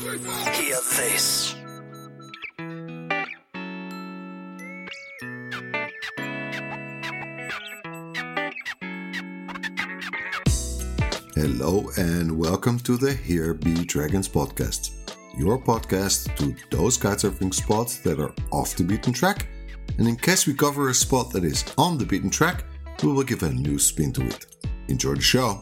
Hear this. Hello and welcome to the Here Be Dragons podcast, your podcast to those kitesurfing spots that are off the beaten track. And in case we cover a spot that is on the beaten track, we will give a new spin to it. Enjoy the show.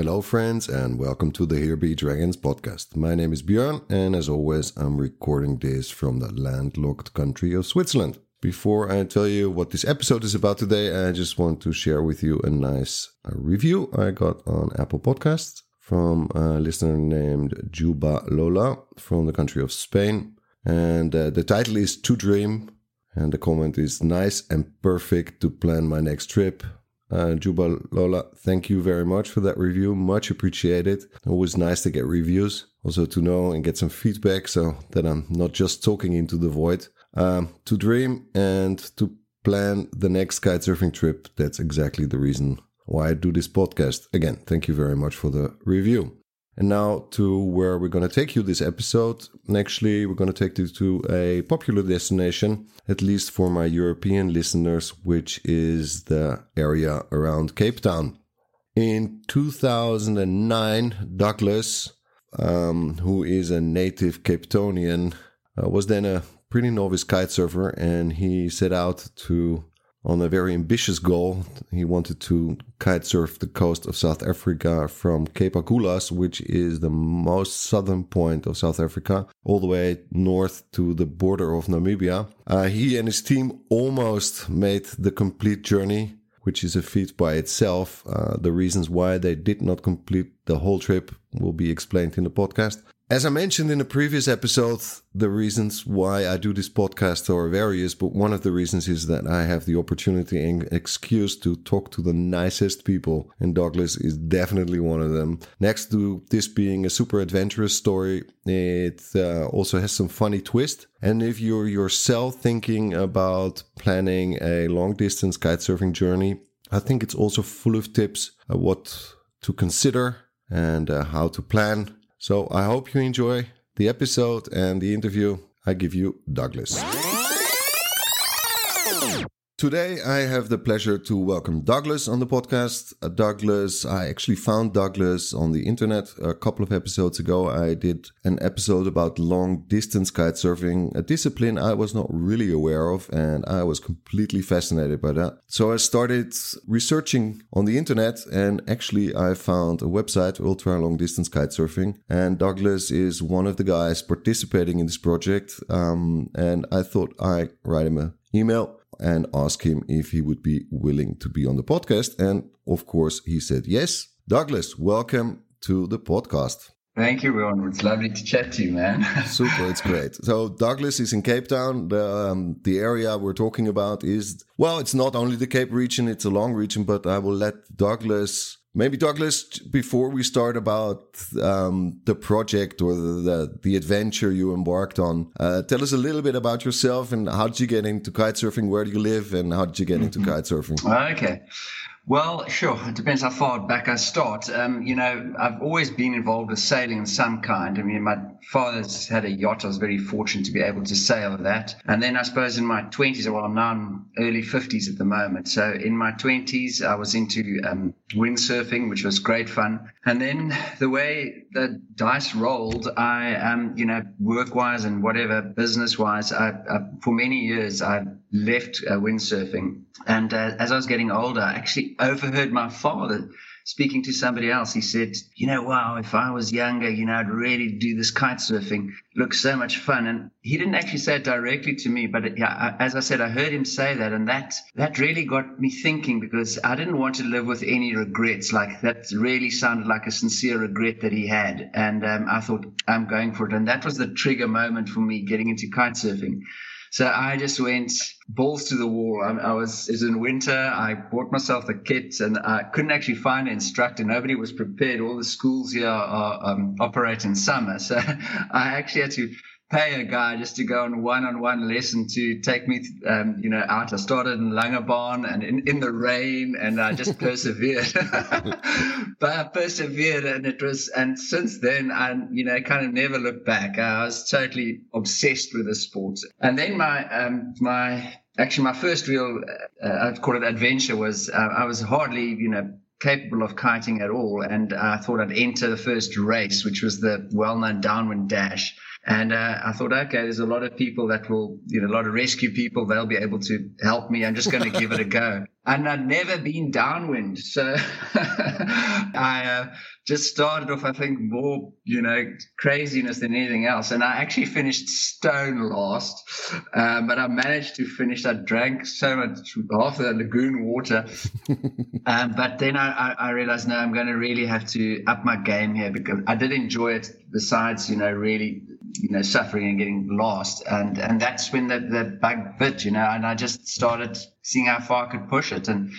Hello, friends, and welcome to the Here Be Dragons podcast. My name is Björn, and as always, I'm recording this from the landlocked country of Switzerland. Before I tell you what this episode is about today, I just want to share with you a nice uh, review I got on Apple Podcasts from a listener named Juba Lola from the country of Spain. And uh, the title is To Dream, and the comment is nice and perfect to plan my next trip. Uh, Juba Lola, thank you very much for that review. Much appreciated. Always nice to get reviews, also to know and get some feedback so that I'm not just talking into the void. Um, to dream and to plan the next kitesurfing trip. That's exactly the reason why I do this podcast. Again, thank you very much for the review. And now to where we're going to take you this episode. Actually, we're going to take you to a popular destination, at least for my European listeners, which is the area around Cape Town. In 2009, Douglas, um, who is a native Cape Townian, uh, was then a pretty novice kite surfer and he set out to on a very ambitious goal. He wanted to kite surf the coast of South Africa from Cape Agulhas, which is the most southern point of South Africa, all the way north to the border of Namibia. Uh, he and his team almost made the complete journey, which is a feat by itself. Uh, the reasons why they did not complete the whole trip will be explained in the podcast. As I mentioned in a previous episode, the reasons why I do this podcast are various, but one of the reasons is that I have the opportunity and excuse to talk to the nicest people, and Douglas is definitely one of them. Next to this being a super adventurous story, it uh, also has some funny twist. And if you're yourself thinking about planning a long distance kitesurfing journey, I think it's also full of tips uh, what to consider and uh, how to plan so I hope you enjoy the episode and the interview. I give you Douglas. Today, I have the pleasure to welcome Douglas on the podcast. Uh, Douglas, I actually found Douglas on the internet a couple of episodes ago. I did an episode about long distance kite surfing, a discipline I was not really aware of, and I was completely fascinated by that. So I started researching on the internet, and actually, I found a website, Ultra Long Distance Kite Surfing, and Douglas is one of the guys participating in this project. Um, and I thought I write him an email and ask him if he would be willing to be on the podcast. And of course, he said yes. Douglas, welcome to the podcast. Thank you, Bjorn. It's lovely to chat to you, man. Super, it's great. So Douglas is in Cape Town. The um, the area we're talking about is well, it's not only the Cape region; it's a long region. But I will let Douglas Maybe Douglas, before we start about um, the project or the, the, the adventure you embarked on, uh, tell us a little bit about yourself and how did you get into kite surfing? Where do you live, and how did you get into mm-hmm. kite surfing? Okay, well, sure. It depends how far back I start. Um, you know, I've always been involved with sailing of some kind. I mean, my father's had a yacht. I was very fortunate to be able to sail that. And then I suppose in my 20s, well, I'm now in early 50s at the moment. So in my 20s, I was into um, windsurfing, which was great fun. And then the way the dice rolled, I, um, you know, work wise and whatever business wise, I, I, for many years, I left uh, windsurfing. And uh, as I was getting older, I actually overheard my father speaking to somebody else. He said, You know, wow, if I was younger, you know, I'd really do this kite surfing. It looks so much fun. And he didn't actually say it directly to me, but it, yeah, as I said, I heard him say that. And that, that really got me thinking because I didn't want to live with any regrets. Like that really sounded like a sincere regret that he had. And um, I thought, I'm going for it. And that was the trigger moment for me getting into kite surfing. So I just went balls to the wall. I, I was, it was in winter. I bought myself the kit and I couldn't actually find an instructor. Nobody was prepared. All the schools here are, um, operate in summer. So I actually had to pay a guy just to go on one-on-one lesson to take me, um, you know, out. I started in Langebaan and in, in the rain, and I just persevered. but I persevered, and it was, and since then, I, you know, kind of never looked back. I was totally obsessed with the sport. And then my, um, my, actually, my first real, uh, I'd call it adventure was, uh, I was hardly, you know, capable of kiting at all. And I thought I'd enter the first race, which was the well known downwind dash. And uh, I thought, okay, there's a lot of people that will, you know, a lot of rescue people, they'll be able to help me. I'm just going to give it a go. And I'd never been downwind. So I uh, just started off, I think, more, you know, craziness than anything else. And I actually finished stone last, uh, but I managed to finish. I drank so much, half the lagoon water. um, but then I, I, I realized, no, I'm going to really have to up my game here because I did enjoy it besides, you know, really you know suffering and getting lost. And and that's when the the bug bit you know and i just started seeing how far i could push it. And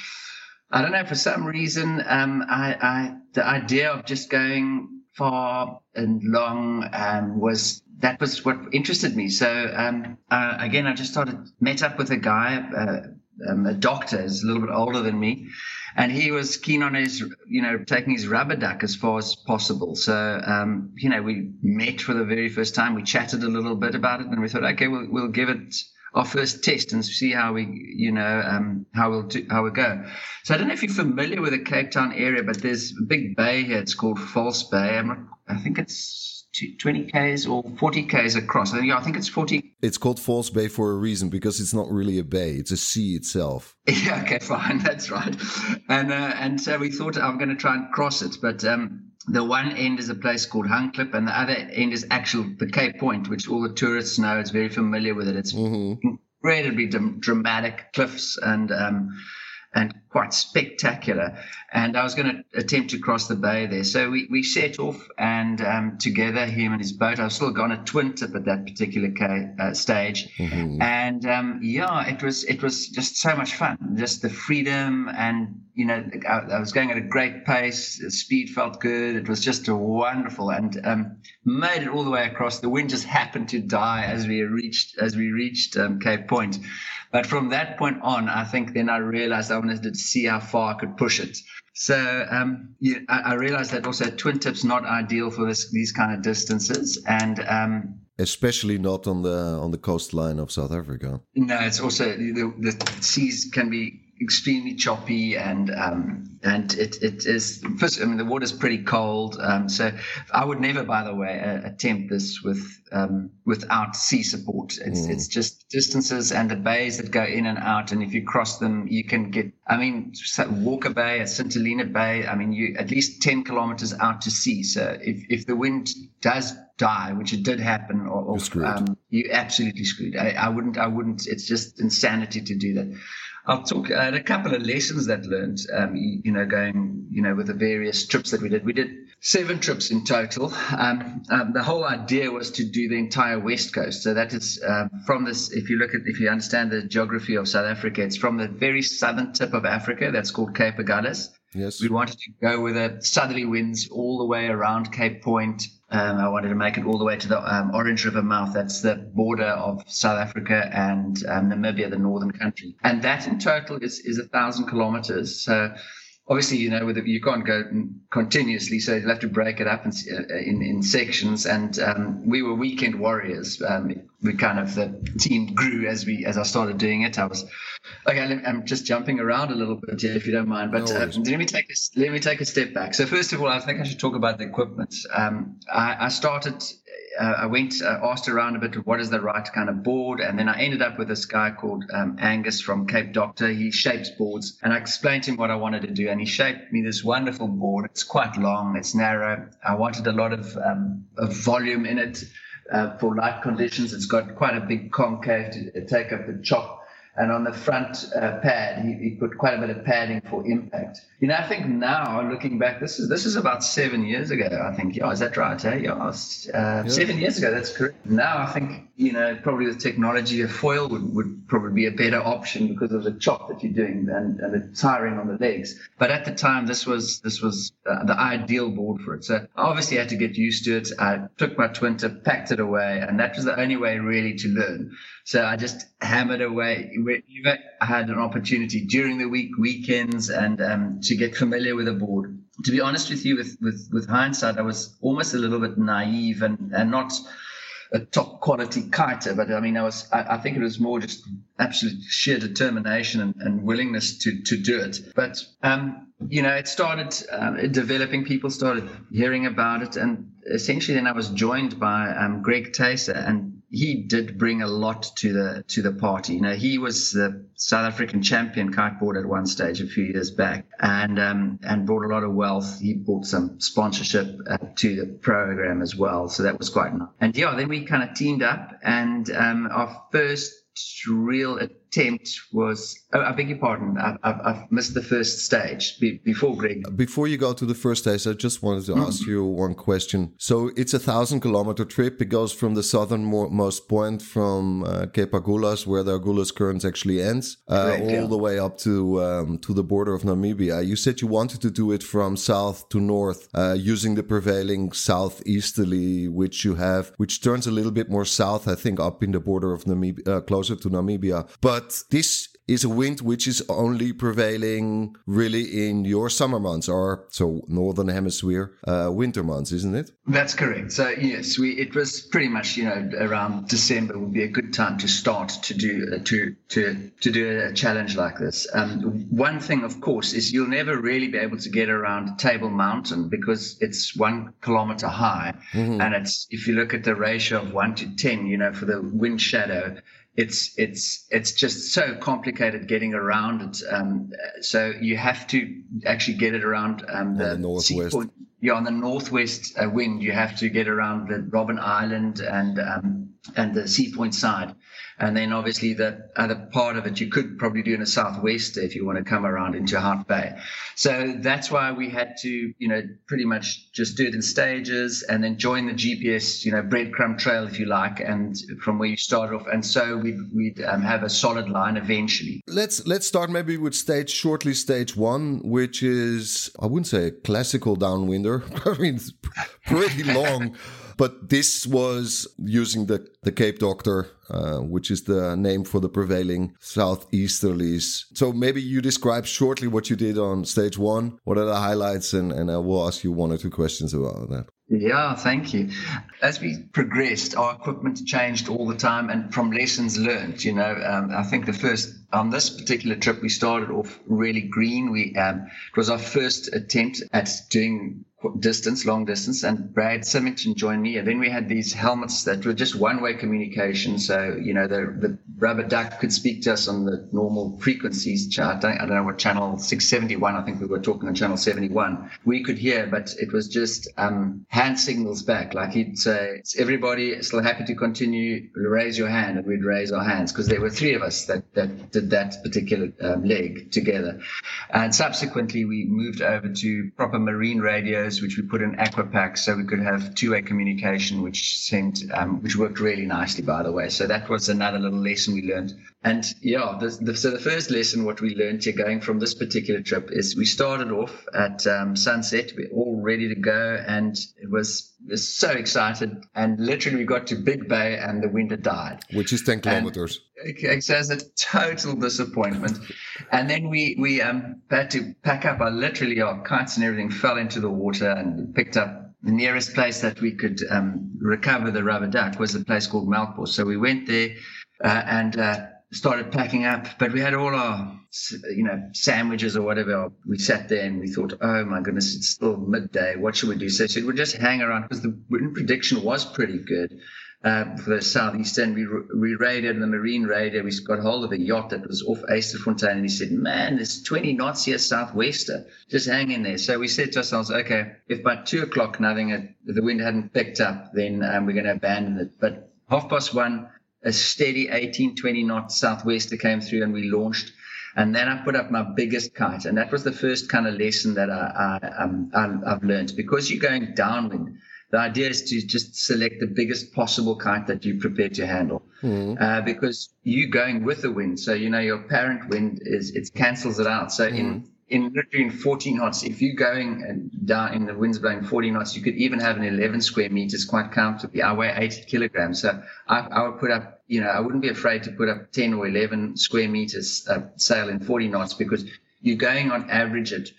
i don't know for some reason um i i the idea of just going far and long um was that was what interested me. So um uh, again i just started met up with a guy uh, um, a doctor is a little bit older than me and he was keen on his, you know, taking his rubber duck as far as possible. So, um, you know, we met for the very first time. We chatted a little bit about it, and we thought, okay, we'll we'll give it our first test and see how we, you know, um, how we'll do, how we go. So I don't know if you're familiar with the Cape Town area, but there's a big bay here. It's called False Bay. I'm I think it's 20 k's or 40 k's across. Yeah, I think it's 40. It's called False Bay for a reason because it's not really a bay; it's a sea itself. Yeah, okay, fine, that's right. And uh, and so we thought I'm going to try and cross it, but um, the one end is a place called Hangklip, and the other end is actual the Cape Point, which all the tourists know. It's very familiar with it. It's mm-hmm. incredibly dramatic cliffs and. Um, and quite spectacular. And I was going to attempt to cross the bay there. So we, we set off and um, together, him and his boat. I was still on a twin tip at that particular ca- uh, stage. Mm-hmm. And um, yeah, it was it was just so much fun. Just the freedom and, you know, I, I, was going at a great pace. The speed felt good. It was just a wonderful and um, made it all the way across. The wind just happened to die as we reached as we reached um, Cape Point. But from that point on, I think then I realized I wanted to see how far I could push it. So um, yeah, I, I, realized that also twin tip's not ideal for this, these kind of distances, and um, especially not on the on the coastline of South Africa. No, it's also the, the seas can be extremely choppy and um, and it, it is first I mean the water's pretty cold um, so I would never by the way uh, attempt this with um, without sea support. It's mm. it's just distances and the bays that go in and out and if you cross them you can get I mean Walker Bay at St Helena Bay I mean you at least 10 kilometers out to sea. So if, if the wind does die which it did happen or, or you're, um, absolutely screwed. I, I wouldn't I wouldn't it's just insanity to do that I'll talk uh, a couple of lessons that learned, um, you, know, going, you know, with the various trips that we did. We did seven trips in total. Um, um, the whole idea was to do the entire west coast. So that is um, from this, if you look at, if you understand the geography of South Africa, it's from the very southern tip of Africa. That's called Cape Agulhas. Yes. We wanted to go with the southerly winds all the way around Cape Point, um, I wanted to make it all the way to the um, Orange River mouth. That's the border of South Africa and um, Namibia, the northern country. And that in total is, is a thousand kilometers. So obviously, you know, you can't go continuously, so you'll have to break it up in, uh, in, in sections. And um, we were weekend warriors. Um, we kind of, the team grew as we, as I started doing it. I was, okay, I'm just jumping around a little bit here, if you don't mind, but no uh, let me take a, let me take a step back. So first of all, I think I should talk about the equipment. Um, I, I started uh, I went, uh, asked around a bit what is the right kind of board, and then I ended up with this guy called um, Angus from Cape Doctor. He shapes boards, and I explained to him what I wanted to do, and he shaped me this wonderful board. It's quite long, it's narrow. I wanted a lot of, um, of volume in it uh, for light conditions. It's got quite a big concave to take up the chop and on the front uh, pad he, he, put quite a bit of padding for impact. You know, I think now looking back, this is this is about seven years ago. I think, yeah, is that right? Eh? Yeah, uh, seven years ago. That's correct. Now I think you know, probably with technology, a foil would, would probably be a better option because of the chop that you're doing and, and the tiring on the legs. But at the time, this was this was uh, the ideal board for it. So obviously, I had to get used to it. I took my Twinter, packed it away, and that was the only way really to learn. So I just hammered away. I had an opportunity during the week, weekends, and um, to get familiar with the board. To be honest with you, with, with, with hindsight, I was almost a little bit naive and, and not a top quality kiter, but I mean, I was, I, I, think it was more just absolute sheer determination and, and willingness to, to do it. But, um, you know, it started um, developing, people started hearing about it. And essentially then I was joined by um, Greg Taser and he did bring a lot to the to the party. You know, he was the South African champion kiteboard at one stage a few years back, and um, and brought a lot of wealth. He brought some sponsorship uh, to the program as well, so that was quite nice. And yeah, then we kind of teamed up, and um, our first real attempt was oh, I beg your pardon I, have missed the first stage be, before Greg. Before you go to the first stage I just wanted to mm. ask you one question. So it's a thousand kilometer trip. It goes from the southernmost point from uh, Cape Agulhas where the Agulhas Current actually ends uh, Correct, all yeah. the way up to um, to the border of Namibia. You said you wanted to do it from south to north uh, using the prevailing southeasterly which you have which turns a little bit more south I think up in the border of Namibia uh, closer to Namibia. But but this is a wind which is only prevailing really in your summer months or so northern hemisphere uh, winter months isn't it? That's correct. So yes we it was pretty much you know around december would be a good time to start to do uh, to to to do a challenge like this. Um, one thing of course is you'll never really be able to get around table mountain because it's one kilometer high. Mm-hmm. and it's if you look at the ratio of one to ten you know for the wind shadow it's it's it's just so complicated getting around it. Um, so you have to actually get it around um, the, the northwest. Point. Yeah, on the northwest uh, wind, you have to get around the Robben Island and um, and the Sea Point side. And then obviously the other part of it you could probably do in a southwest if you want to come around into Hout Bay. So that's why we had to, you know, pretty much just do it in stages and then join the GPS, you know, breadcrumb trail if you like, and from where you start off. And so we'd, we'd um, have a solid line eventually. Let's let's start maybe with stage shortly stage one, which is I wouldn't say a classical downwinder. I mean, it's pretty long. But this was using the, the Cape Doctor, uh, which is the name for the prevailing southeasterlies. So maybe you describe shortly what you did on stage one. What are the highlights? And, and I will ask you one or two questions about that. Yeah, thank you. As we progressed, our equipment changed all the time, and from lessons learned, you know, um, I think the first on this particular trip we started off really green. We um, it was our first attempt at doing distance, long distance, and Brad Symington joined me. And then we had these helmets that were just one-way communication. So you know, the the rubber duck could speak to us on the normal frequencies. I don't, I don't know what channel 671. I think we were talking on channel 71. We could hear, but it was just um, hand signals back. Like he'd say, "Everybody still happy to continue? Raise your hand," and we'd raise our hands because there were three of us that that that particular um, leg together. And subsequently, we moved over to proper marine radios which we put in Aquapacs so we could have two-way communication, which sent, um, which worked really nicely, by the way. So that was another little lesson we learned. And yeah, the, the, so the first lesson, what we learned here going from this particular trip is we started off at um, sunset. We're all ready to go, and it was, it was so excited. And literally, we got to Big Bay, and the wind had died, which is ten kilometers. It says a total disappointment. and then we we um, had to pack up. Our literally our kites and everything fell into the water, and picked up the nearest place that we could um, recover the rubber duck was a place called Melkbos. So we went there uh, and. Uh, started packing up, but we had all our, you know, sandwiches or whatever. We sat there and we thought, oh my goodness, it's still midday. What should we do? So, so we'd just hang around because the wind prediction was pretty good. Uh, for the southeast end, we, we raided the marine raider. We got hold of a yacht that was off Yzerfontein, and he said, "Man, there's 20 knots here southwester. Just hang in there." So we said to ourselves, "Okay, if by two o'clock nothing, uh, the wind hadn't picked up, then um, we're going to abandon it." But half past one, a steady 18, 20 knot southwester came through and we launched. And then I put up my biggest kite. And that was the first kind of lesson that I, I, um, I, have learned because you're going downwind. The idea is to just select the biggest possible kite that you're prepared to handle, mm. uh, because you're going with the wind. So you know your apparent wind is it cancels it out. So mm. in in literally in 40 knots, if you're going and down in the wind's blowing 40 knots, you could even have an 11 square meters quite comfortably. I weigh 80 kilograms, so I, I would put up, you know, I wouldn't be afraid to put up 10 or 11 square meters uh, sail in 40 knots because you're going on average at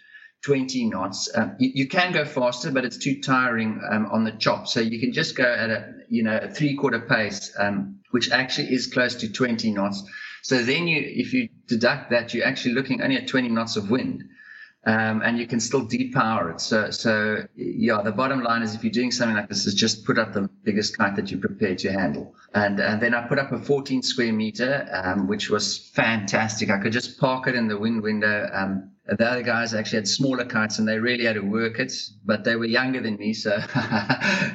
20 knots. Um, you, you, can go faster, but it's too tiring um, on the chop. So you can just go at a, you know, a three quarter pace, um, which actually is close to 20 knots. So then you, if you deduct that, you're actually looking only at 20 knots of wind. Um, and you can still depower it. So, so yeah, the bottom line is if you're doing something like this, is just put up the biggest kite that you're prepared to handle. And, and then I put up a 14 square meter, um, which was fantastic. I could just park it in the wind window. The other guys actually had smaller kites and they really had to work it, but they were younger than me, so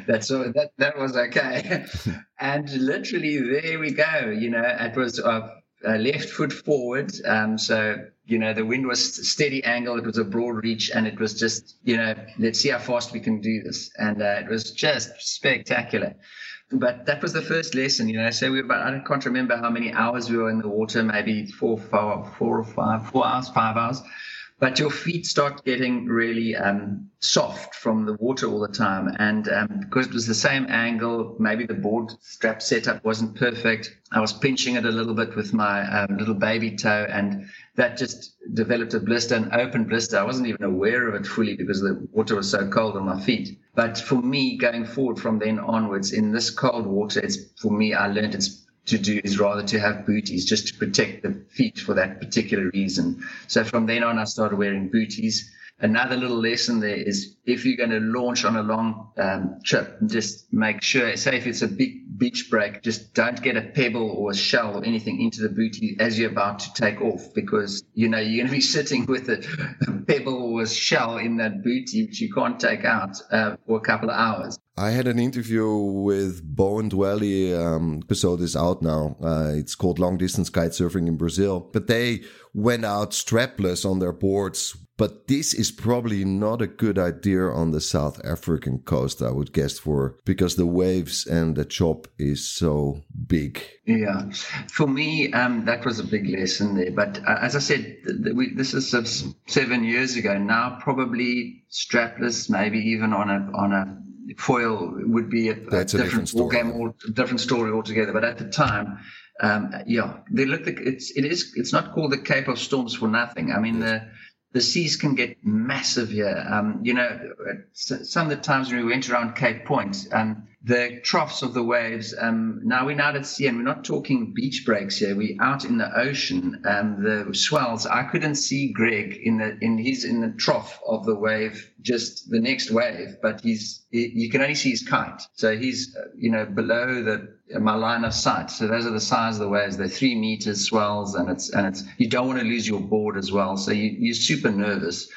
that's all, that that was okay. and literally, there we go. You know, it was uh, uh, left foot forward. Um, so, you know, the wind was steady angle. It was a broad reach and it was just, you know, let's see how fast we can do this. And uh, it was just spectacular. But that was the first lesson, you know. So we were about, I can't remember how many hours we were in the water, maybe four, four, four or five, four hours, five hours but your feet start getting really um, soft from the water all the time. And um, because it was the same angle, maybe the board strap setup wasn't perfect. I was pinching it a little bit with my um, little baby toe, and that just developed a blister, an open blister. I wasn't even aware of it fully because the water was so cold on my feet. But for me, going forward from then onwards in this cold water, it's for me, I learned it's to do is rather to have booties just to protect the feet for that particular reason. So from then on, I started wearing booties. Another little lesson there is if you're going to launch on a long um, trip, just make sure, say if it's a big beach break, just don't get a pebble or a shell or anything into the booty as you're about to take off because, you know, you're going to be sitting with a, pebble or a shell in that booty, which you can't take out uh, for a couple of hours. I had an interview with Bowen Dwelly. Um, episode is out now. Uh, it's called Long Distance Kite Surfing in Brazil. But they went out strapless on their boards but this is probably not a good idea on the South African coast, I would guess, for because the waves and the chop is so big. Yeah, for me, um, that was a big lesson there. But uh, as I said, th- we, this is seven years ago. Now, probably strapless, maybe even on a on a foil would be a, a different, a story. game, or different story altogether. But at the time, um, yeah, they look. Like it's it is. It's not called the Cape of Storms for nothing. I mean yes. the the seas can get massive here. Um, you know, some of the times when we went around Cape Point, um, the troughs of the waves. Um, now we're out at sea, and we're not talking beach breaks here. We're out in the ocean. and the swells. I couldn't see Greg in the in he's in the trough of the wave, just the next wave, but he's he, you can only see his kite. So he's uh, you know below the my line of sight. So those are the size of the waves. They're three meters swells, and it's and it's you don't want to lose your board as well. So you, you're super nervous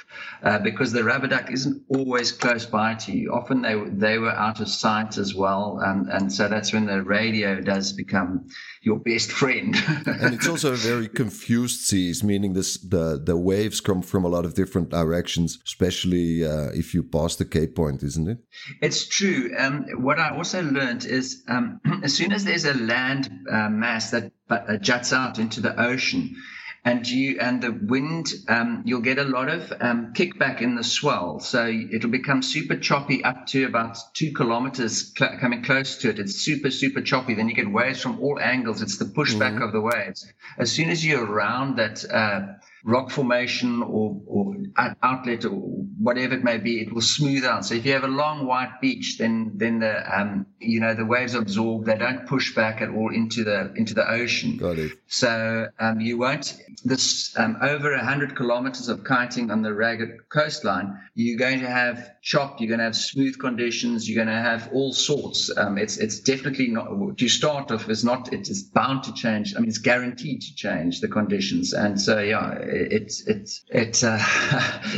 uh, because the rubber duck isn't always close by to you. Often they they were out of sight as well, um, and so that's when the radio does become your best friend. and it's also a very confused seas, meaning this the the waves come from a lot of different directions, especially uh, if you pass the Cape Point, isn't it? It's true. Um, what I also learned is um, as soon as there's a land uh, mass that uh, juts out into the ocean and you and the wind um, you'll get a lot of um, kickback in the swell so it'll become super choppy up to about two kilometers cl- coming close to it it's super super choppy then you get waves from all angles it's the pushback mm-hmm. of the waves as soon as you're around that uh, rock formation or, or outlet or whatever it may be, it will smooth out. So if you have a long white beach, then then the um, you know the waves absorb; they don't push back at all into the into the ocean. Got it. So um, you won't this um, over hundred kilometers of kiting on the ragged coastline. You're going to have chop. You're going to have smooth conditions. You're going to have all sorts. Um, it's it's definitely not to start off. It's not. It is bound to change. I mean, it's guaranteed to change the conditions. And so yeah it's it's it uh,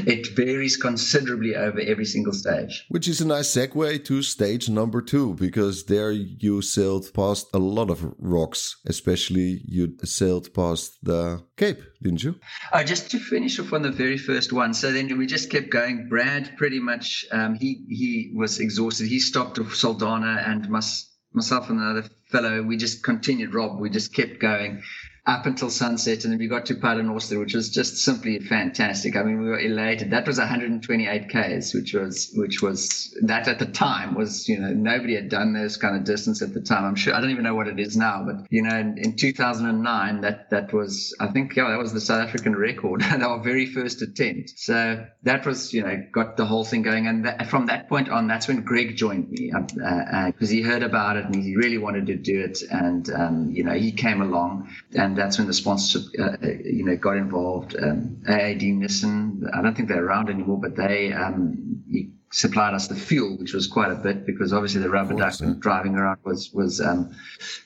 it varies considerably over every single stage. Which is a nice segue to stage number two, because there you sailed past a lot of rocks, especially you sailed past the Cape, didn't you? Uh, just to finish off on the very first one. So then we just kept going. Brad pretty much um, he he was exhausted. He stopped off Saldanha and myself and another fellow, we just continued, Rob, we just kept going up until sunset, and then we got to Paternoster, which was just simply fantastic. I mean, we were elated. That was 128 k's, which was which was that at the time was you know nobody had done this kind of distance at the time. I'm sure I don't even know what it is now, but you know in, in 2009 that that was I think yeah that was the South African record, our very first attempt. So that was you know got the whole thing going, and that, from that point on, that's when Greg joined me because uh, uh, he heard about it and he really wanted to do it, and um, you know he came along and and that's when the sponsorship, uh, uh you know, got involved. Um, AAD Nissan, I don't think they're around anymore, but they um, supplied us the fuel, which was quite a bit because obviously the rubber duck yeah. driving around was was um,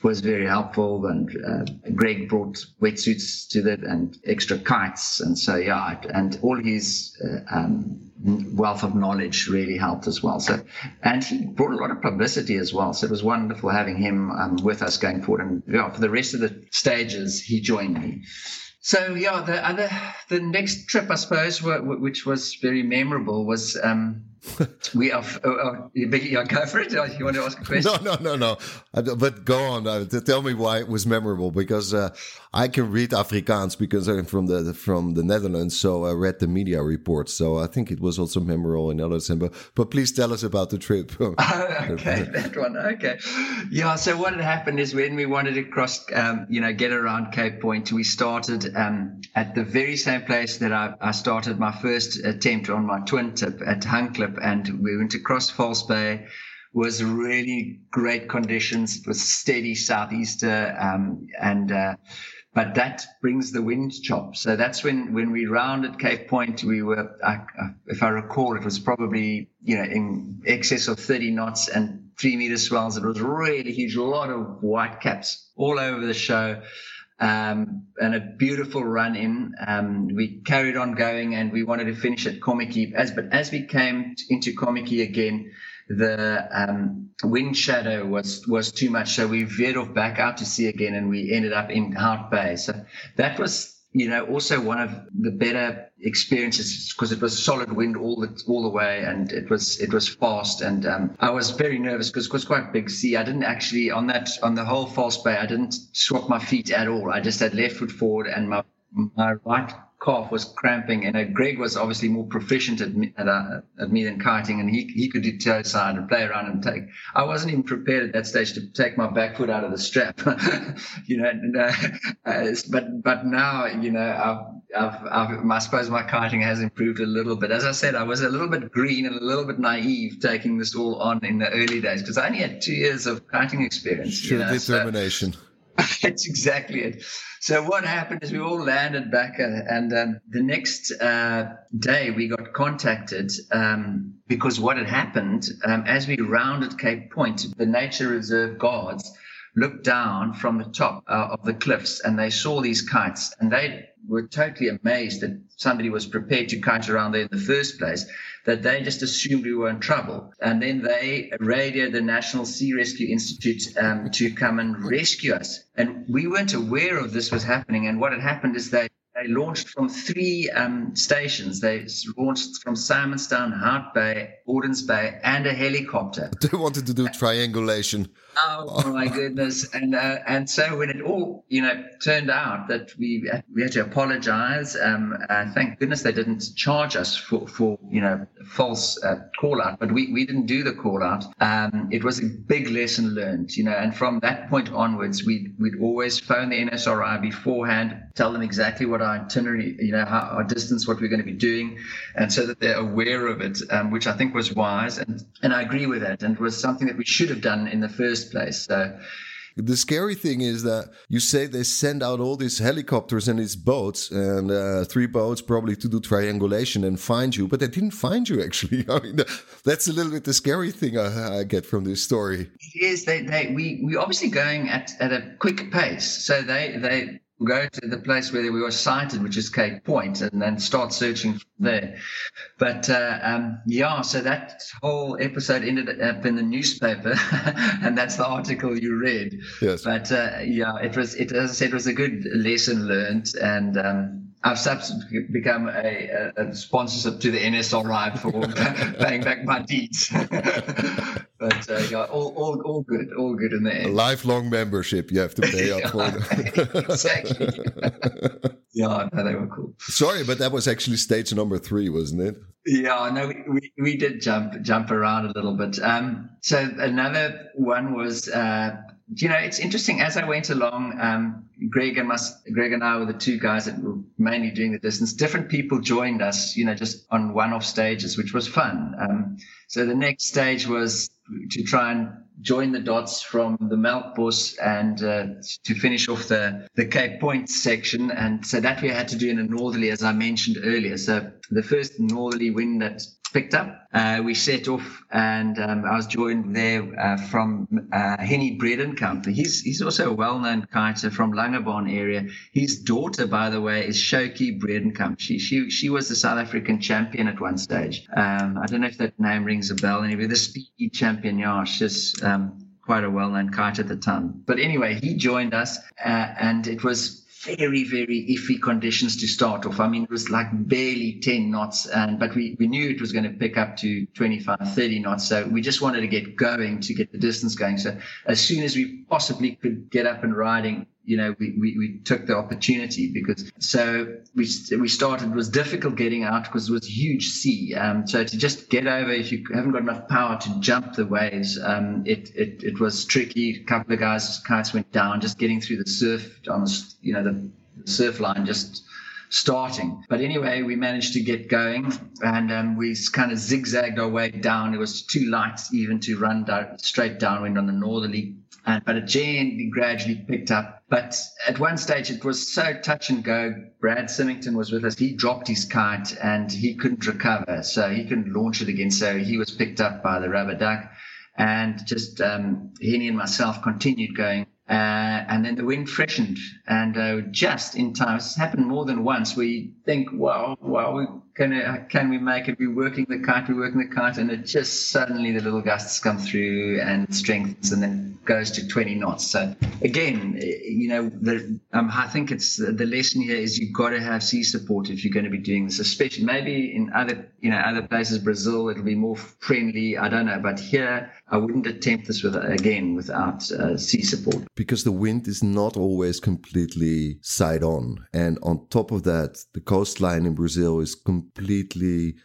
was very helpful. And uh, Greg brought wetsuits to that and extra kites, and so yeah, and all his uh, um, wealth of knowledge really helped as well. So, and he brought a lot of publicity as well. So it was wonderful having him um, with us going forward. And yeah, for the rest of the stages, he joined me. So yeah, the other the next trip, I suppose, which was very memorable, was um, we are. Oh, yeah, go for it. You want to ask a question? No, no, no, no. But go on. Uh, tell me why it was memorable. Because uh, I can read Afrikaans because I'm from the from the Netherlands, so I read the media reports. So I think it was also memorable in other sense. But, but please tell us about the trip. oh, okay, that one. Okay, yeah. So what had happened is when we wanted to cross, um, you know, get around Cape Point, we started um, at the very same place that I, I started my first attempt on my twin tip at Hangklip, and we went across False Bay was really great conditions. It was steady southeaster, um, and uh, but that brings the wind chop. So that's when, when we rounded Cape Point, we were, I, if I recall, it was probably, you know, in excess of 30 knots and three meter swells. It was really huge, a lot of white caps all over the show. Um, and a beautiful run in. Um, we carried on going and we wanted to finish at Kommetjie. As, but as we came into Kommetjie again, the um, wind shadow was was too much, so we veered off back out to sea again, and we ended up in Hout Bay. So that was you know, also one of the better experiences because it was solid wind all the all the way, and it was it was fast, and um, I was very nervous because it was quite big sea. I didn't actually on that on the whole false bay, I didn't swap my feet at all. I just had left foot forward and my my right calf was cramping, and uh, Greg was obviously more proficient at me, at, uh, at me than kiting, and he he could do toe side and play around and take. I wasn't even prepared at that stage to take my back foot out of the strap, you know. And, uh, uh, but but now you know I've, I've, I've, I suppose my kiting has improved a little bit. As I said, I was a little bit green and a little bit naive taking this all on in the early days because I only had two years of kiting experience. Sure, you know, determination. So, That's exactly it. So what happened is we all landed back, uh, and um, the next uh, day we got contacted um, because what had happened um, as we rounded Cape Point, the nature reserve guards looked down from the top uh, of the cliffs and they saw these kites, and they were totally amazed that somebody was prepared to kite around there in the first place that they just assumed we were in trouble. And then they radioed the National Sea Rescue Institute um, to come and rescue us. And we weren't aware of this was happening. And what had happened is they they launched from three um, stations. They launched from Simonstown, Hout Bay, Gordons Bay, and a helicopter. They wanted to do triangulation. Oh my goodness! And uh, and so when it all you know turned out that we we had to apologize. Um, uh, thank goodness they didn't charge us for for you know false uh, call out, but we, we didn't do the call out. Um, it was a big lesson learned, you know. And from that point onwards, we we'd always phone the NSRI beforehand, tell them exactly what our itinerary, you know, how, our distance, what we're going to be doing, and so that they're aware of it, um, which I think was wise. And and I agree with that, and it was something that we should have done in the first place. So the scary thing is that you say they send out all these helicopters and these boats and uh, three boats probably to do triangulation and find you, but they didn't find you actually. I mean, that's a little bit the scary thing I, I get from this story. It is. They, they, we, we obviously going at, at a quick pace. So they, they, go to the place where we were sighted, which is Cape Point, and then start searching there. But uh, um, yeah, so that whole episode ended up in the newspaper, and that's the article you read. Yes. But uh, yeah, it was, it, as I said, it was a good lesson learned, and um, I've subsequently become a, a, sponsorship to the NSRI for paying back my deeds. but uh, yeah, all, all, all good, all good in the end. A lifelong membership you have to pay up for. exactly. yeah, no, they were cool. Sorry, but that was actually stage number three, wasn't it? Yeah, no, we, we did jump jump around a little bit. Um, so another one was. Uh, you know, it's interesting. As I went along, um, Greg and Greg and I were the two guys that were mainly doing the distance. Different people joined us, you know, just on one-off stages, which was fun. Um, so the next stage was to try and join the dots from the Melkbos and uh, to finish off the, the Cape Point section. And so that we had to do in a northerly, as I mentioned earlier. So the first northerly wind that picked up. Uh, we set off, and um, I was joined there uh, from uh, Henny Bredenkamp. He's he's also a well-known kiter from Langebaan area. His daughter, by the way, is Shoki Bredenkamp. She she she was the South African champion at one stage. Um, I don't know if that name rings a bell. Anyway, the speed champion. Yeah, she's um, quite a well-known kite at the time. But anyway, he joined us, uh, and it was very, very iffy conditions to start off. I mean, it was like barely 10 knots, and but we, we knew it was going to pick up to 25, 30 knots. So we just wanted to get going to get the distance going. So as soon as we possibly could get up and riding, you know, we, we, we took the opportunity because so we we started. It was difficult getting out because it was huge sea. Um, so to just get over, if you haven't got enough power to jump the waves, um, it, it it was tricky. A couple of guys' kites went down. Just getting through the surf on the you know the surf line just starting. But anyway, we managed to get going and um, we kind of zigzagged our way down. It was too light even to run straight downwind on the northerly. And, but it gently, gradually picked up. But at one stage, it was so touch and go. Brad Symington was with us. He dropped his kite and he couldn't recover. So he couldn't launch it again. So he was picked up by the rubber duck. And just um, Henny and myself continued going uh, and then the wind freshened, and uh, just in time. this happened more than once. We think, "Wow, wow, can it, can we make it? We're working the kite, we're working the kite, and it just suddenly the little gusts come through and strengthens, and then goes to 20 knots. So again, you know, the, um, I think it's the lesson here is you've got to have sea support if you're going to be doing this. Especially maybe in other, you know, other places, Brazil, it'll be more friendly. I don't know, but here I wouldn't attempt this with again without uh, sea support because the wind is not always completely side on. And on top of that, the coastline in Brazil is completely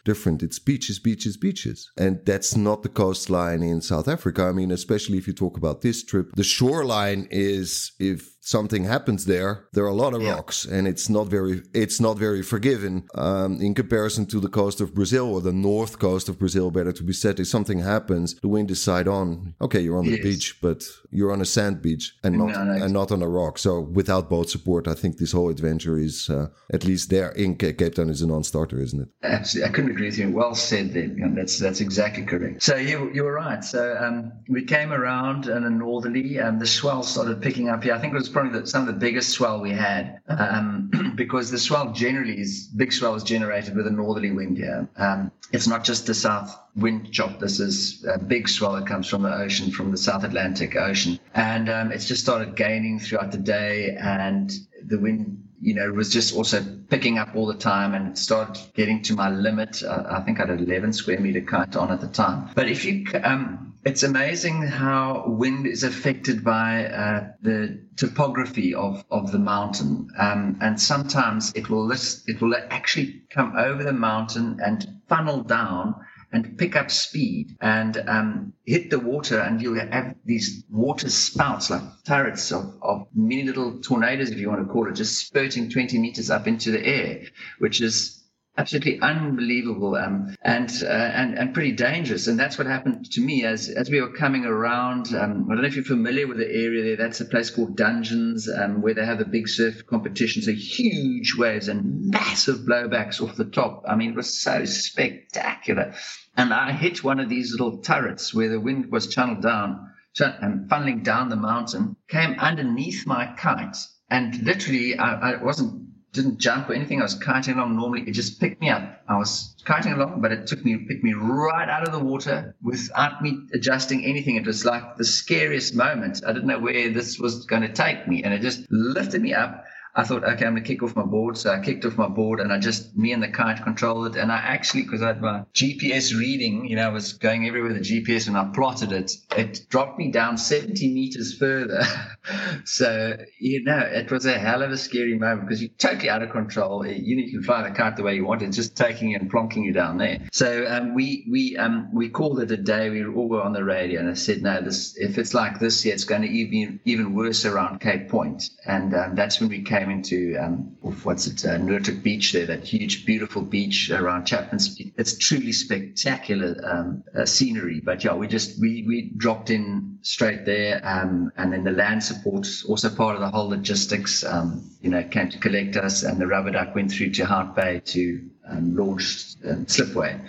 different. It's beaches, beaches, beaches. And that's not the coastline in South Africa. I mean, especially if you talk about this trip, the shoreline is, if something happens there, there are a lot of yeah. rocks, and it's not very it's not very forgiving um, in comparison to the coast of Brazil or the north coast of Brazil. Better to be said, if something happens, the wind is side on. Okay, you're on the yes. beach, but you're on a sand beach and not no, no, and not on a rock. So without boat support, I think this whole adventure is uh, at least there in Cape Town is a non-starter, isn't it? Absolutely, I couldn't agree with you. Well said. There, that's that's exactly correct. So you you were right. So um, we came around in a northerly, and the swell started picking up here. I think it was probably the, some of the biggest swell we had um, because the swell generally is big swell is generated with a northerly wind here. Um, it's not just the south wind chop. This is a big swell that comes from the ocean, from the South Atlantic Ocean, and um, it's just started gaining throughout the day, and the wind you know, it was just also picking up all the time and started getting to my limit. Uh, I think I had 11 square meter kite on at the time. But if you, um, it's amazing how wind is affected by uh, the topography of, of the mountain. Um, and sometimes it will list, it will actually come over the mountain and funnel down and pick up speed and um, hit the water and you'll have these water spouts like turrets of, of many little tornadoes if you want to call it just spurting 20 meters up into the air which is absolutely unbelievable um, and uh, and and pretty dangerous. And that's what happened to me as as we were coming around. Um, I don't know if you're familiar with the area there. That's a place called Dungeons, um, where they have the big surf competitions. So huge waves and massive blowbacks off the top. I mean, it was so spectacular. And I hit one of these little turrets where the wind was channeled down and funneling down the mountain. Came underneath my kite and literally, I, I wasn't didn't jump or anything. I was kiting along normally. It just picked me up. I was kiting along, but it took me, picked me right out of the water without me adjusting anything. It was like the scariest moment. I didn't know where this was going to take me. And it just lifted me up I thought, okay, I'm to kick off my board. So I kicked off my board and I just, me and the kite controlled it. And I actually, because I had my GPS reading, you know, I was going everywhere with the GPS and I plotted it, it dropped me down 70 meters further. so, you know, it was a hell of a scary moment because you're totally out of control. You, you can fly the kite the way you want. It's just taking you and plonking you down there. So um, we, we, um, we called it a day. We all were on the radio and I said, no, this, if it's like this, yeah, it's going to be even worse around Cape Point. And um, that's when we came came into um, what's it, uh, Noordhoek Beach there, that huge, beautiful beach around Chapman's. It's truly spectacular um, uh, scenery. But yeah, we just we we dropped in straight there, um, and then the land support also part of the whole logistics. Um, you know, came to collect us, and the rubber duck went through to Hout Bay to um, launch um, Slipway.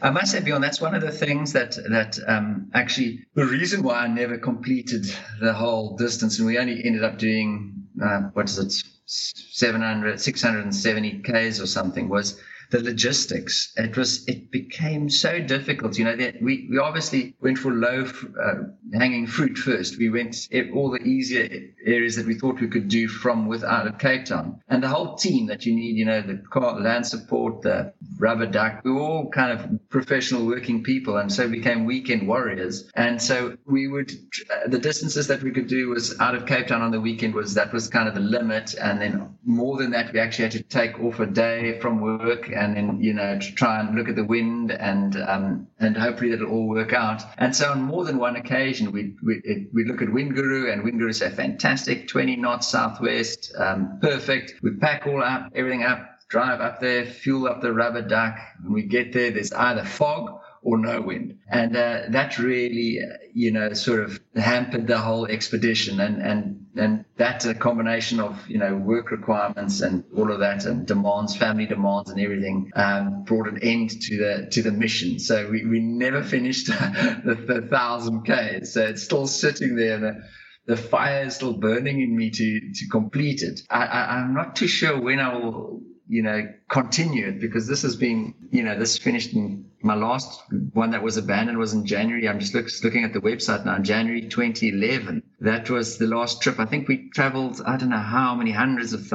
I must say, Bjorn, that's one of the things that that um, actually the reason why I never completed the whole distance, and we only ended up doing uh, what is it, 700, 670 Ks or something was the logistics. It was it became so difficult. You know, that we we obviously went for low uh, hanging fruit first. We went all the easier areas that we thought we could do from without of Cape Town, and the whole team that you need. You know, the car, land support, the rubber duck. We were all kind of professional working people, and so became weekend warriors. And so we would uh, the distances that we could do was out of Cape Town on the weekend was that was kind of the limit, and then more than that, we actually had to take off a day from work and then you know to try and look at the wind and um, and hopefully that'll all work out. And so on more than one occasion, we we, we look at Wind Guru and Wind Guru say fantastic, 20 knots southwest, um, perfect. We pack all up, everything up, drive up there, fuel up the rubber duck. When we get there, there's either fog or no wind. And uh, that really, uh, you know, sort of hampered the whole expedition. And, and, and that a combination of, you know, work requirements and all of that and demands, family demands and everything, um, brought an end to the, to the mission. So we, we never finished the, the thousand K. So it's still sitting there. The, the fire is still burning in me to, to complete it. I, I, I'm not too sure when I will you know, continued because this has been, you know, this finished in my last one that was abandoned was in January. I'm just look, looking at the website now, January 2011. That was the last trip. I think we traveled, I don't know how many hundreds of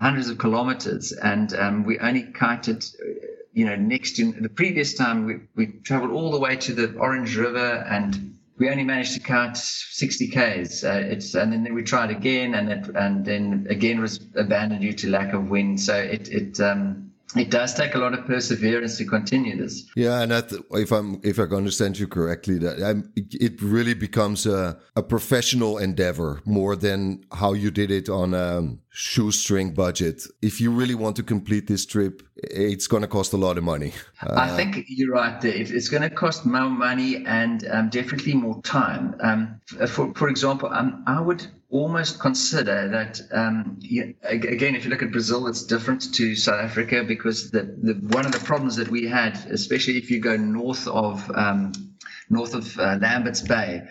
hundreds of kilometers, and um, we only kited. You know, next to the previous time, we, we traveled all the way to the Orange River and we only managed to cut 60 k's. Uh, it's and then we tried again, and it and then again was abandoned due to lack of wind. So it it um, it does take a lot of perseverance to continue this. Yeah, and that, if I'm if I understand you correctly, that I'm, it really becomes a, a professional endeavor more than how you did it on a shoestring budget. If you really want to complete this trip, it's going to cost a lot of money. Uh, I think you're right, Dave. It's going to cost more money and um, definitely more time. Um, for for example, um, I would almost consider that um, again if you look at brazil it's different to south africa because the, the one of the problems that we had especially if you go north of um, north of uh, lambert's bay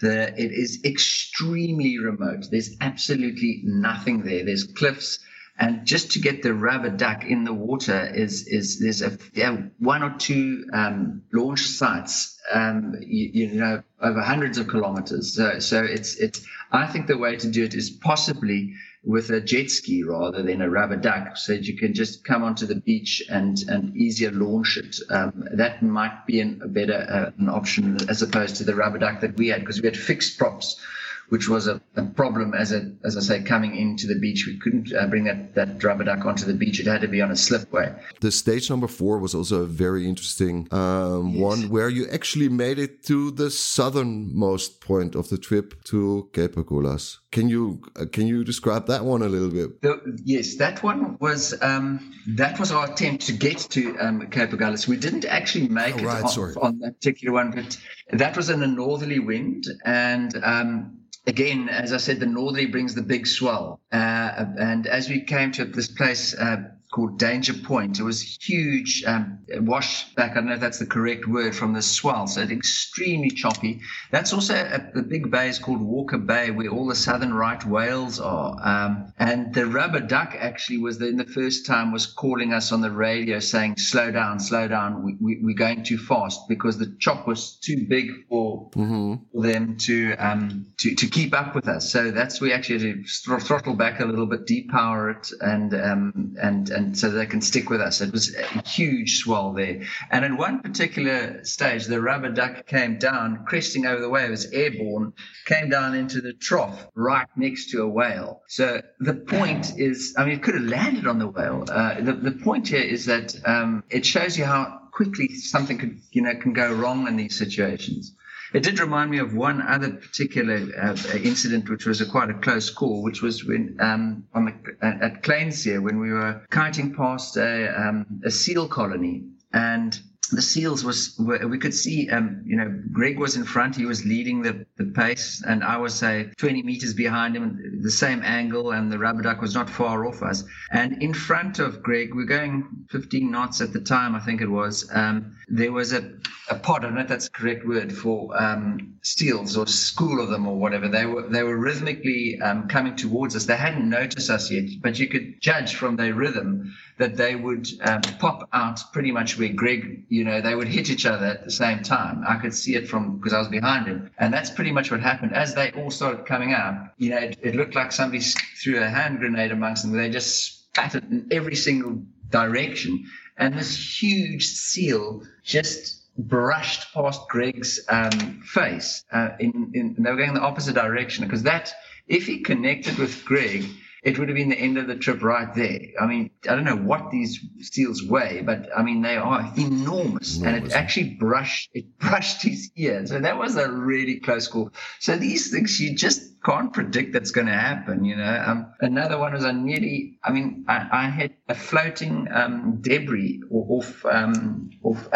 the it is extremely remote. There's absolutely nothing there. There's cliffs and just to get the rubber duck in the water is is there's a yeah, one or two um, launch sites um, you, you, know over hundreds of kilometers so so it's it's I think the way to do it is possibly with a jet ski rather than a rubber duck, so that you can just come onto the beach and and easier launch it. Um, that might be an, a better uh, an option as opposed to the rubber duck that we had because we had fixed props which was a, a, problem as a as I say coming into the beach. We couldn't uh, bring that that rubber duck onto the beach. It had to be on a slipway. The stage number four was also a very interesting um, yes. one where you actually made it to the southernmost point of the trip to Cape Agulhas. Can you uh, can you describe that one a little bit? The, yes, that one was um, that was our attempt to get to um, Cape Agulhas. We didn't actually make oh, right, it on, on, that particular one, but that was in a northerly wind and um, again, as I said, the northerly brings the big swell. Uh, and as we came to this place uh, called Danger Point. It was huge, um, wash back. I don't know if that's the correct word from the swell. So it's extremely choppy. That's also a, the big bay is called Walker Bay, where all the southern right whales are. Um, and the rubber duck actually was the, in the first time was calling us on the radio saying, "Slow down, slow down. We, we, we're going too fast," because the chop was too big for, mm-hmm. for them to um, to to keep up with us. So that's we actually had to throttle back a little bit, depower it, and um, and and so they can stick with us. It was a huge swell there. And at one particular stage, the rubber duck came down, cresting over the wave, was airborne, came down into the trough right next to a whale. So the point is, I mean, it could have landed on the whale. Uh, the, the point here is that um, it shows you how quickly something could, you know, can go wrong in these situations. It did remind me of one other particular uh, incident, which was a quite a close call, which was when um, on the, at Kleinseer when we were kiting past a, um, a seal colony. And the seals was we could see um, you know greg was in front he was leading the, the pace and i was say 20 meters behind him the same angle and the rubber duck was not far off us. And in front of greg we're going 15 knots at the time i think it was um, there was a, a pod i don't know if that's the correct word for um, steels or school of them or whatever they were they were rhythmically um, coming towards us they hadn't noticed us yet but you could judge from their rhythm that they would um, pop out pretty much where Greg, you know, they would hit each other at the same time. I could see it from because I was behind him. And that's pretty much what happened. As they all started coming out, you know, it, it looked like somebody threw a hand grenade amongst them. They just spat it in every single direction. And this huge seal just brushed past Greg's um, face. Uh, in, in, they were going the opposite direction because that, if he connected with Greg, it would have been the end of the trip right there. I mean, I don't know what these seals weigh, but I mean they are enormous, enormous. and it actually brushed it brushed his ear. So that was a really close call. So these things you just can't predict that's going to happen. You know, um, another one was I nearly. I mean, I, I had a floating um, debris off um, off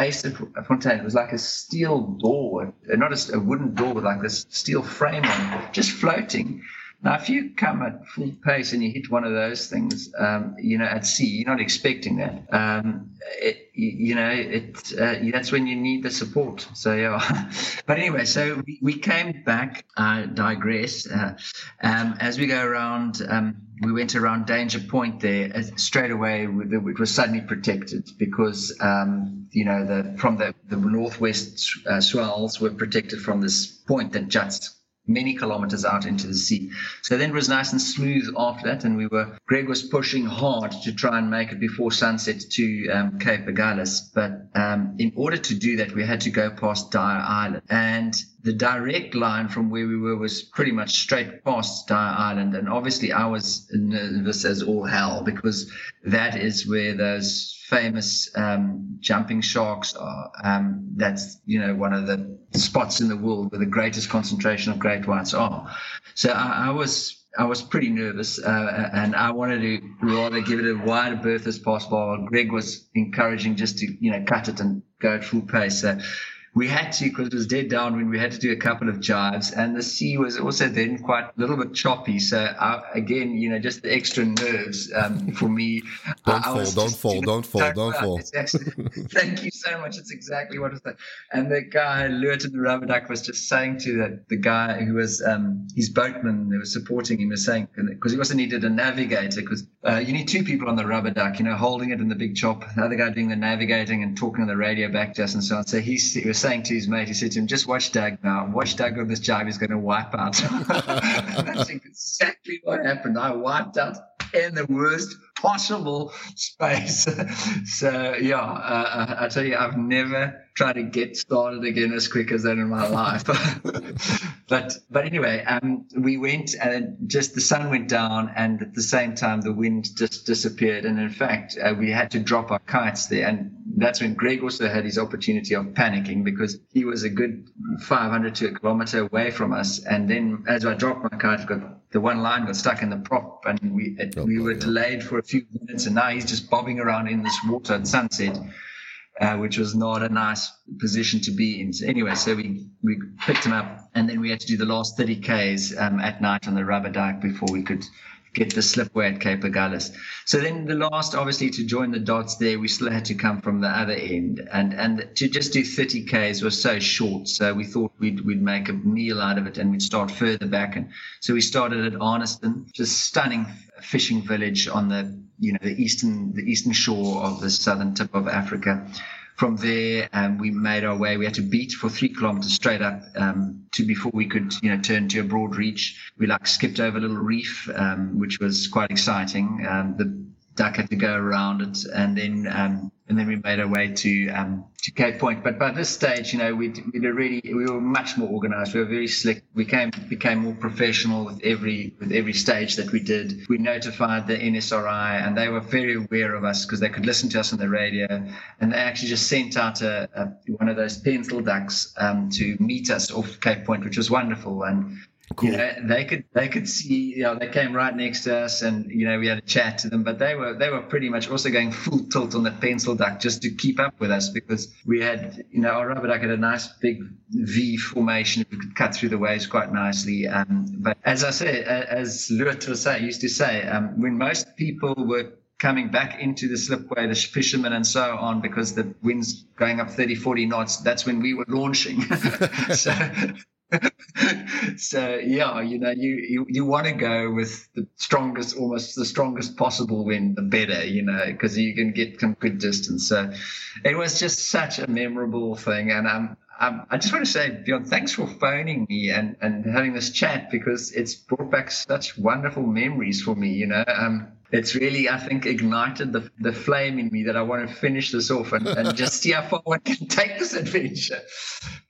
Fontaine. It was like a steel door, not a, a wooden door with like this steel frame on, just floating. Now, if you come at full pace and you hit one of those things, um, you know, at sea, you're not expecting that. Um, it, you know, it uh, that's when you need the support. So yeah. but anyway, so we, we came back. I digress. Uh, um, as we go around, um, we went around Danger Point there. Uh, straight away, it was suddenly protected because um, you know the from the the northwest uh, swells were protected from this point that juts many kilometers out into the sea. So then it was nice and smooth after that, and we were Greg was pushing hard to try and make it before sunset to um, Cape Agulhas. But um, in order to do that, we had to go past Dyer Island, and the direct line from where we were was pretty much straight past Dyer Island. And obviously, I was nervous as all hell because that is where those famous um, jumping sharks are. Um, that's you know one of the spots in the world where the greatest concentration of great whites are. So I, I was I was pretty nervous, uh, and I wanted to rather give it a wider berth as possible. Greg was encouraging just to you know cut it and go at full pace. So we had to because it was dead downwind. We had to do a couple of jives, and the sea was also then quite a little bit choppy. So I, again, you know, just the extra nerves um, for me. Don't fall, don't just, fall, you know, don't fall, don't fall, thank you so much. It's exactly what I said. And the guy Lurton the rubber duck was just saying to the, the guy who was um, his boatman who was supporting him was saying because he also needed a navigator because uh, you need two people on the rubber duck, you know, holding it in the big chop, the other guy doing the navigating and talking on the radio back to us and so on. So he, he was saying to his mate, he said to him, just watch Doug now. Watch Doug on this job. He's going to wipe out. That's exactly what happened. I wiped out in the worst possible space. so, yeah, uh, I tell you, I've never tried to get started again as quick as that in my life. but but anyway, um, we went and just the sun went down, and at the same time the wind just disappeared. And in fact, uh, we had to drop our kites there, and that's when Greg also had his opportunity of panicking because he was a good 500 to a kilometer away from us. And then as I dropped my kite, got the one line got stuck in the prop, and we it, oh, we were yeah. delayed for a few minutes. And now he's just bobbing around in this water at sunset uh, which was not a nice position to be in. So anyway, so we, we picked him up and then we had to do the last 30 Ks um, at night on the rubber duck before we could get the slipway at Cape Agulhas. So then the last, obviously, to join the dots there, we still had to come from the other end, and and to just do 30 k's was so short. So we thought we'd we'd make a meal out of it, and we'd start further back. And so we started at Arniston, just stunning fishing village on the you know the eastern the eastern shore of the southern tip of Africa from there, um, we made our way. We had to beat for three kilometers straight up um, to before we could, you know, turn to a broad reach. We like skipped over a little reef, um, which was quite exciting. Um, the duck had to go around it, and then um, and then we made our way to um, to Cape Point. But by this stage, you know, we we really we were much more organised. We were very slick. We came became more professional with every with every stage that we did. We notified the NSRI, and they were very aware of us because they could listen to us on the radio, and they actually just sent out a, a one of those pencil ducks um, to meet us off Cape Point, which was wonderful. And Cool. You know, they could they could see. You know, they came right next to us, and you know, we had a chat to them. But they were they were pretty much also going full tilt on the pencil duck just to keep up with us because we had you know our rubber duck had a nice big V formation. We could cut through the waves quite nicely. Um, but as I say, as Louis used to say, um, when most people were coming back into the slipway, the fishermen and so on, because the wind's going up 30, 40 knots, that's when we were launching. so so yeah, you know, you you, you want to go with the strongest, almost the strongest possible wind, the better, you know, because you can get some good distance. So it was just such a memorable thing, and um, um, I just want to say, Bjorn, thanks for phoning me and, and having this chat because it's brought back such wonderful memories for me. You know, um, it's really, I think, ignited the, the flame in me that I want to finish this off and, and just see how far one can take this adventure.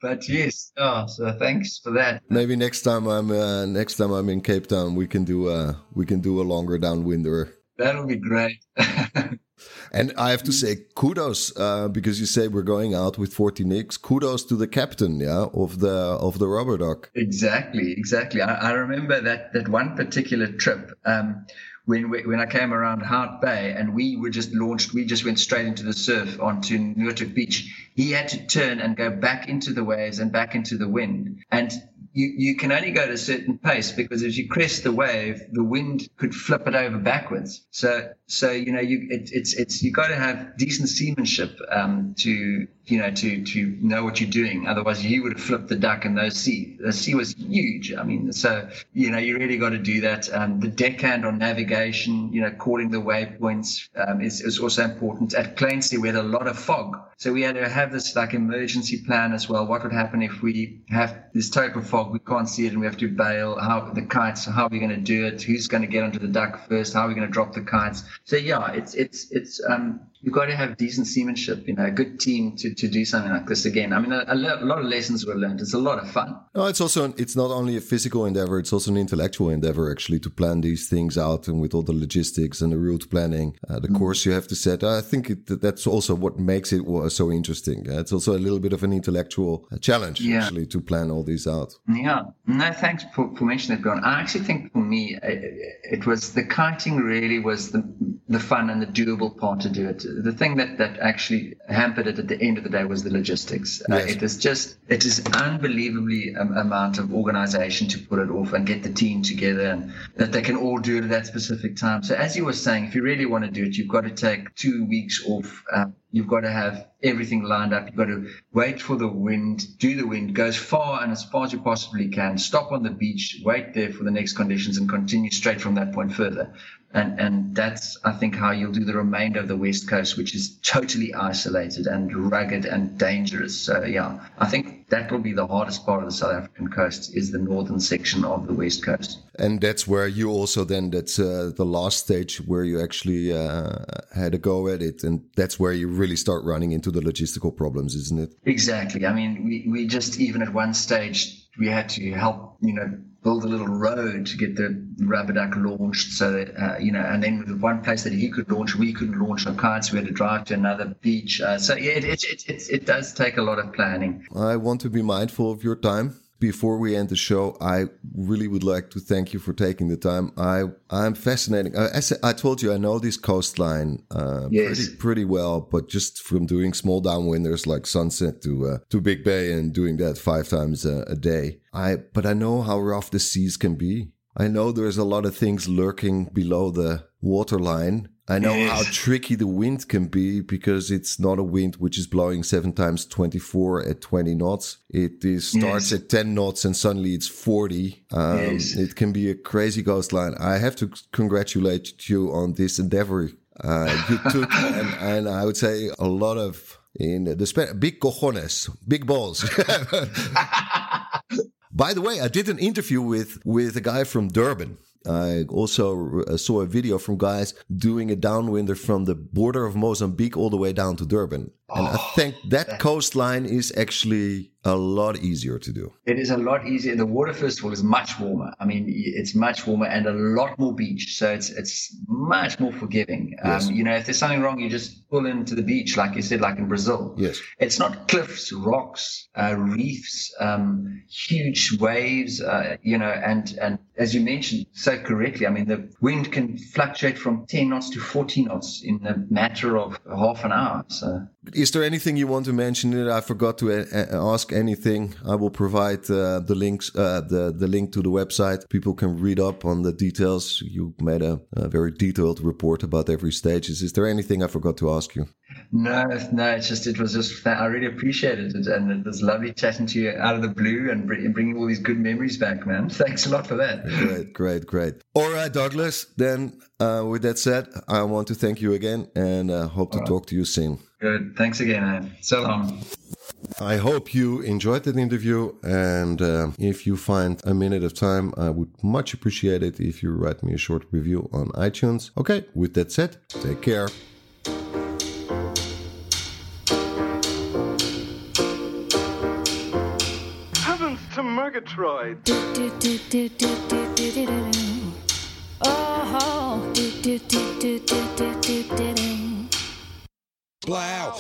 But yes, oh, so thanks for that. Maybe next time I'm uh, next time I'm in Cape Town, we can do a we can do a longer downwinder. That'll be great. and I have to say kudos uh, because you say we're going out with 40 nicks. Kudos to the captain, yeah, of the of the rubber duck. Exactly, exactly. I, I remember that that one particular trip. Um, when we, when I came around Hout Bay and we were just launched, we just went straight into the surf onto Noordhoek Beach. He had to turn and go back into the waves and back into the wind. And you, you can only go at a certain pace because as you crest the wave, the wind could flip it over backwards. So, so you know, you it, it's it's you got to have decent seamanship um, to you know to to know what you're doing. Otherwise, you would have flipped the duck in those sea. The sea was huge. I mean, so you know, you really got to do that. Um, the deckhand on navigation, you know, calling the waypoints um, is is also important. At Clancy, we had a lot of fog, so we had to have this like emergency plan as well. What would happen if we have this total fog? Fog, we can't see it, and we have to bail. How the kites? How are we going to do it? Who's going to get onto the duck first? How are we going to drop the kites? So yeah, it's it's it's um you've got to have decent seamanship, you know, a good team to, to do something like this again. I mean, a, a, lot of lessons were learned. It's a lot of fun. No, it's also, it's not only a physical endeavor, it's also an intellectual endeavor, actually, to plan these things out and with all the logistics and the route planning, uh, the mm. course you have to set. I think it, that's also what makes it so interesting. Uh, it's also a little bit of an intellectual uh, challenge, yeah. actually, to plan all these out. Yeah. No, thanks for, for mentioning that, Bjorn. I actually think for me, it, it was the kiting really was the, the fun and the doable part to do it the thing that, that actually hampered it at the end of the day was the logistics. Uh, yes. Uh, it is just, it is unbelievably um, amount of organization to put it off and get the team together and that they can all do it at that specific time. So as you were saying, if you really want to do it, you've got to take two weeks off. Uh, you've got to have everything lined up. You've got to wait for the wind, do the wind, go as far and as far as you possibly can, stop on the beach, wait there for the next conditions and continue straight from that point further and and that's I think how you'll do the remainder of the west coast, which is totally isolated and rugged and dangerous. So yeah, I think that will be the hardest part of the South African coast is the northern section of the west coast. And that's where you also then that's uh, the last stage where you actually uh, had a go at it, and that's where you really start running into the logistical problems, isn't it? Exactly. I mean, we we just even at one stage we had to help you know build a little road to get the rubber duck launched. So that, uh, you know, and then the one place that he could launch, we couldn't launch our kites. We had to drive to another beach. Uh, so yeah, it, it, it, it does take a lot of planning. I want to be mindful of your time before we end the show, I really would like to thank you for taking the time. I I'm fascinating. I, I, I told you I know this coastline uh, yes. pretty pretty well, but just from doing small downwinders like Sunset to uh, to Big Bay and doing that five times a, a day, I but I know how rough the seas can be. I know there's a lot of things lurking below the waterline. I know Yes. how tricky the wind can be because it's not a wind which is blowing seven times 24 at 20 knots. It is, starts Yes. at 10 knots and suddenly it's 40. Um, Yes. It can be a crazy coastline. I have to congratulate you on this endeavor uh, you took, and, and I would say a lot of in the big cojones, big balls. By the way, I did an interview with with a guy from Durban. I also uh, saw a video from guys doing a downwinder from the border of Mozambique all the way down to Durban. And I think that coastline is actually a lot easier to do. It is a lot easier. The water, first of all, is much warmer. I mean, it's much warmer and a lot more beach. So it's it's much more forgiving. Yes. Um, you know, if there's something wrong, you just pull into the beach, like you said, like in Brazil. Yes. It's not cliffs, rocks, uh, reefs, um, huge waves, uh, you know, and, and as you mentioned so correctly, I mean, the wind can fluctuate from 10 knots to 40 knots in a matter of half an hour. So Is there anything you want to mention that I forgot to uh, uh, ask? Anything? I will provide uh, the links, uh, the the link to the website. People can read up on the details. You made a, a very detailed report about every stage. Is, is there anything I forgot to ask you? No, no, it's just, it was just, I really appreciated it. And it was lovely chatting to you out of the blue and bring- bringing all these good memories back, man. Thanks a lot for that. Great, great, great. All right, Douglas. Then, uh, with that said, I want to thank you again and uh, hope to talk to you soon. Good. Thanks again, man. So long. I hope you enjoyed that interview. And uh, if you find a minute of time, I would much appreciate it if you write me a short review on iTunes. Okay, with that said, take care. Murgatroyd. Oh, blow.